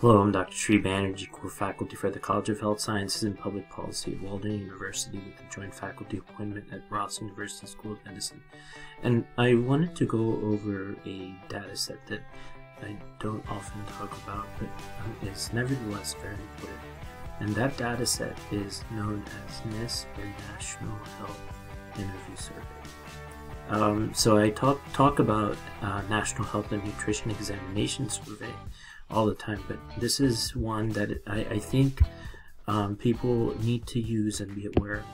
Hello, I'm Dr. Sri Banerjee, core faculty for the College of Health Sciences and Public Policy at Walden University with a joint faculty appointment at Ross University School of Medicine. And I wanted to go over a data set that I don't often talk about, but um, is nevertheless very important. And that data set is known as NHIS or National Health Interview Survey. Um, so I talk talk about uh, National Health and Nutrition Examination Survey all the time, but this is one that I, I think um, people need to use and be aware of.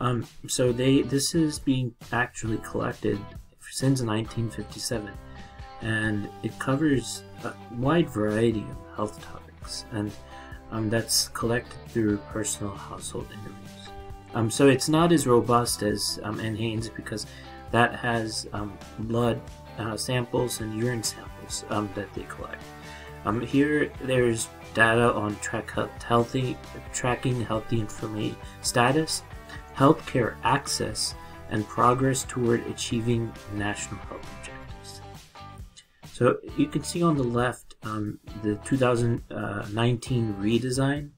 Um, so they this is being actually collected since 1957, and it covers a wide variety of health topics, and um, that's collected through personal household interviews. Um, so it's not as robust as um, NHANES because that has um, blood uh, samples and urine samples um, that they collect. Um, here, there's data on track healthy, tracking healthy information status, healthcare access, and progress toward achieving national health objectives. So you can see on the left um, the 2019 redesign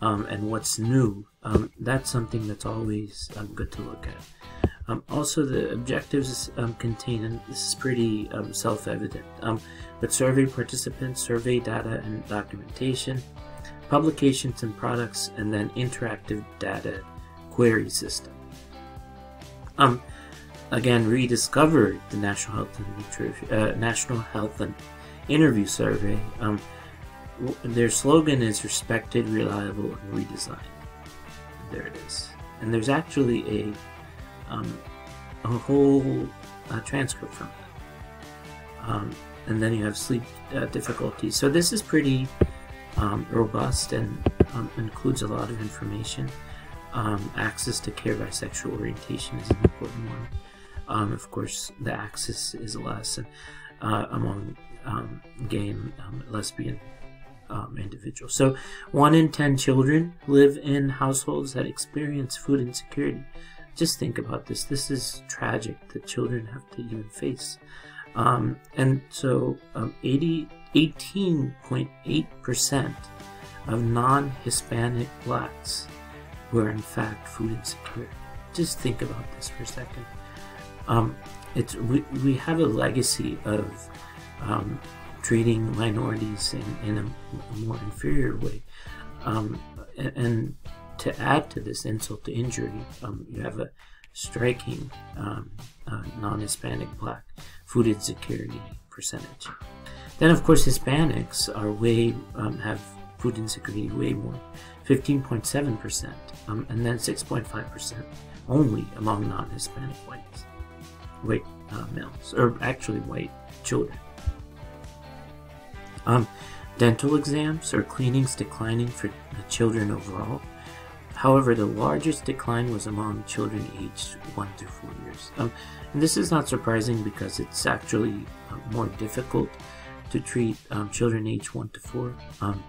um, and what's new. Um, that's something that's always um, good to look at. Um, also, the objectives um, contain, and this is pretty um, self-evident, um, but survey participants, survey data and documentation, publications and products, and then interactive data query system. Um, again, rediscovered the National Health and Nutrition, uh, National Health and Interview Survey. Um, their slogan is "Respected, Reliable, and Redesigned." There it is, and there's actually a um, a whole uh, transcript from it. Um, and then you have sleep uh, difficulties. So this is pretty um, robust and um, includes a lot of information. Um, access to care by sexual orientation is an important one. Um, of course, the access is less uh, among gay and lesbian um, individuals. So, one in ten children live in households that experience food insecurity just think about this. This is tragic that children have to even face. Um, and so um, 80, 18.8% of non Hispanic blacks were in fact food insecure. Just think about this for a second. Um, it's, we, we have a legacy of um, treating minorities in, in a, a more inferior way. Um, and, and to add to this insult to injury, um, you have a striking um, uh, non-Hispanic black food insecurity percentage. Then, of course, Hispanics are way um, have food insecurity way more, 15.7 percent, um, and then 6.5 percent only among non-Hispanic whites, white uh, males, or actually white children. Um, dental exams or cleanings declining for children overall However, the largest decline was among children aged 1 to 4 years. Um, and this is not surprising because it's actually uh, more difficult to treat um, children aged 1 to 4. Um,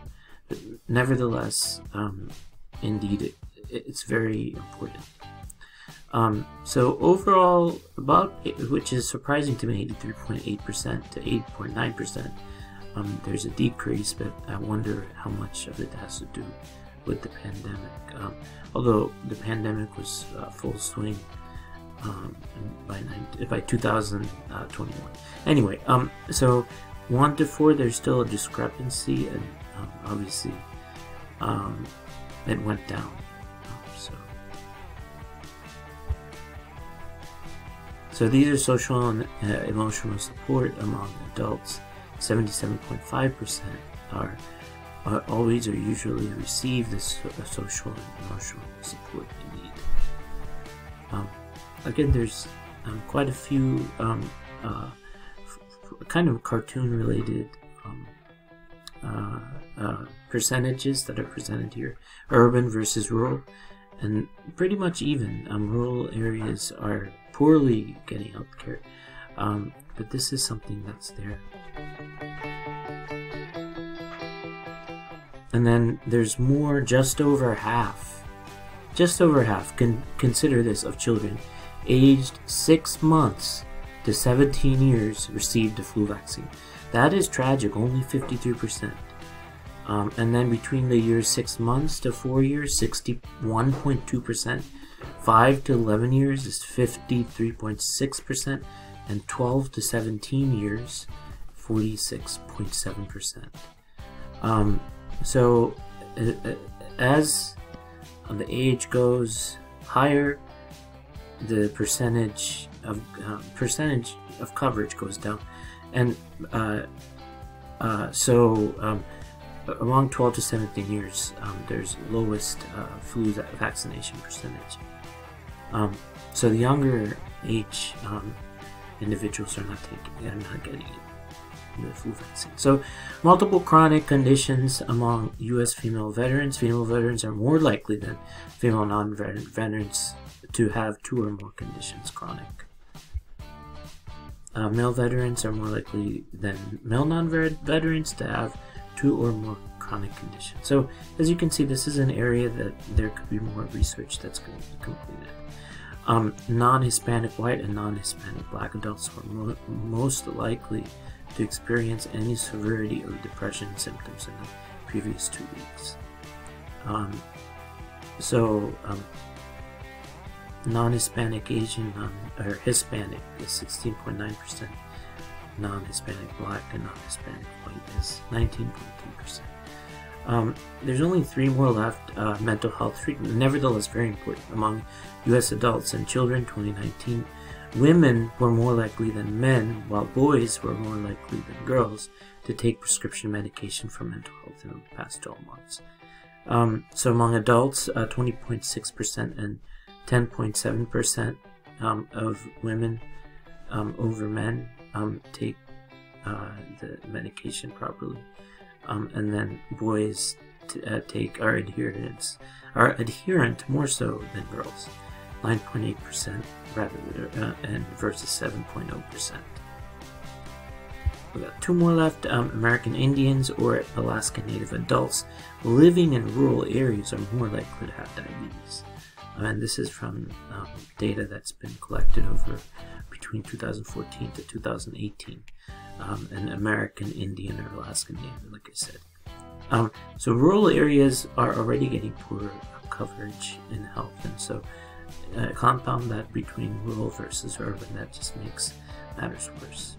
nevertheless, um, indeed, it, it's very important. Um, so overall, about which is surprising to me, 83.8% to 8.9%. Um, there's a decrease, but I wonder how much of it has to do with the pandemic. Um, although the pandemic was uh, full swing um, by 19, by 2021. Anyway, um, so one to four, there's still a discrepancy, and um, obviously, um, it went down. Um, so, so these are social and uh, emotional support among adults. 77.5% are uh, always or usually receive this social and emotional support they need. Um, again, there's um, quite a few um, uh, kind of cartoon related um, uh, uh, percentages that are presented here urban versus rural, and pretty much even. Um, rural areas are poorly getting health care, um, but this is something that's there. And then there's more, just over half, just over half, consider this, of children aged 6 months to 17 years received a flu vaccine. That is tragic, only 53%. Um, and then between the years 6 months to 4 years, 61.2%. 5 to 11 years is 53.6%. And 12 to 17 years, 46.7%. Um, so, uh, uh as the age goes higher, the percentage of uh, percentage of coverage goes down, and uh, uh, so um, among 12 to 17 years, um, there's lowest uh, flu vaccination percentage. Um, so the younger age um, individuals are not taking, are not getting So multiple chronic conditions among U.S. female veterans. Female veterans are more likely than female non-veterans to have two or more conditions chronic. Uh, male veterans are more likely than male non-veterans to have two or more chronic conditions. So as you can see, this is an area that there could be more research that's going to be completed. Um, non-Hispanic white and non-Hispanic black adults are mo most likely to experience any severity of depression symptoms in the previous two weeks. Um, so um, non-Hispanic Asian non, or Hispanic is 16.9%, non-Hispanic Black and non-Hispanic White is 19.3%. Um, there's only three more left uh, mental health treatment, nevertheless very important among U.S. adults and children 2019. Women were more likely than men, while boys were more likely than girls to take prescription medication for mental health in the past 12 months. Um, so among adults, 20.6% uh, and 10.7% um, of women um, over men um, take uh, the medication properly, um, and then boys uh, take our adherence are adherent more so than girls, 9.8% rather uh, and versus 7.0%. We got two more left. Um, American Indians or Alaska Native adults living in rural areas are more likely to have diabetes and this is from um, data that's been collected over between 2014 to 2018 um, an American Indian or Alaskan Native, like I said. Um, so rural areas are already getting poor coverage in health, and so uh, compound that between rural versus urban, that just makes matters worse.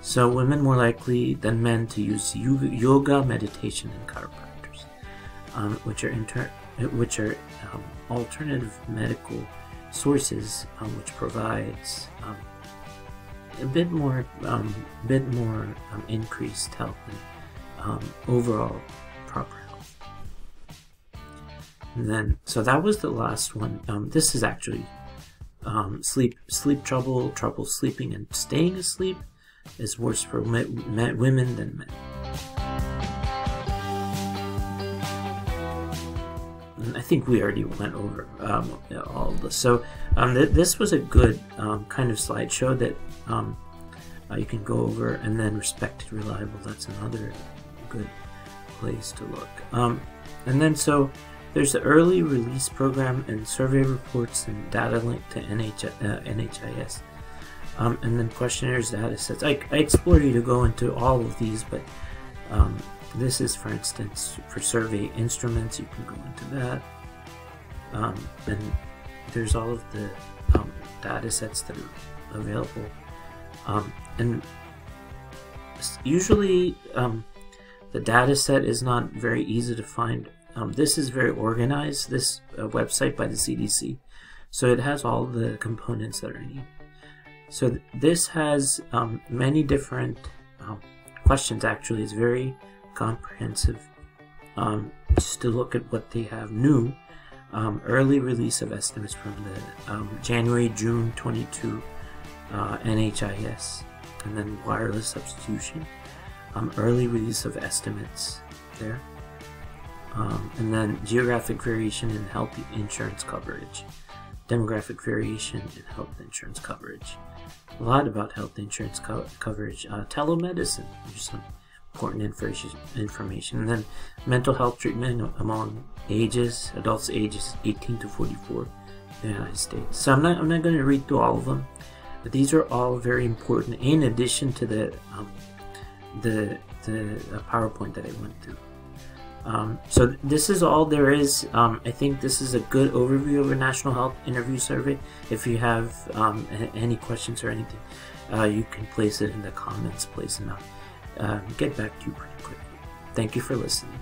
So women more likely than men to use yoga, meditation, and chiropractors, um, which are inter- which are um, alternative medical sources, um, which provides um, a bit more, um, bit more um, increased health and overall proper health. And then, so that was the last one. this is actually sleep, sleep trouble, trouble sleeping and staying asleep is worse for me- me- women than men. I think we already went over um, all of this. So um, th- this was a good um, kind of slideshow that um, uh, you can go over, and then respected reliable. That's another good place to look. Um, and then so there's the early release program and survey reports and data link to NH- uh, NHIS. Um, and then questionnaires, data sets. I, I explore you to go into all of these, but um, this is, for instance, for survey instruments, you can go into that. Um, and there's all of the um, data sets that are available. Um, and usually um, the data set is not very easy to find. Um, this is very organized, this uh, website by the CDC. So it has all the components that are needed. So th this has um, many different questions actually. It's very comprehensive um, just to look at what they have new. Um, early release of estimates from the um, January June 22 uh, NHIS, and then wireless substitution. Um, early release of estimates there, um, and then geographic variation in health insurance coverage, demographic variation in health insurance coverage. A lot about health insurance co- coverage, uh, telemedicine, which some important information, information. And then mental health treatment among ages, adults ages 18 to 44 in the United States. So I'm not, I'm not going to read through all of them, but these are all very important in addition to the um, the the PowerPoint that I went through. Um, so this is all there is. Um, I think this is a good overview of a national health interview survey. If you have um, any questions or anything, uh, you can place it in the comments. Place them out. Uh, get back to you pretty quickly. Thank you for listening.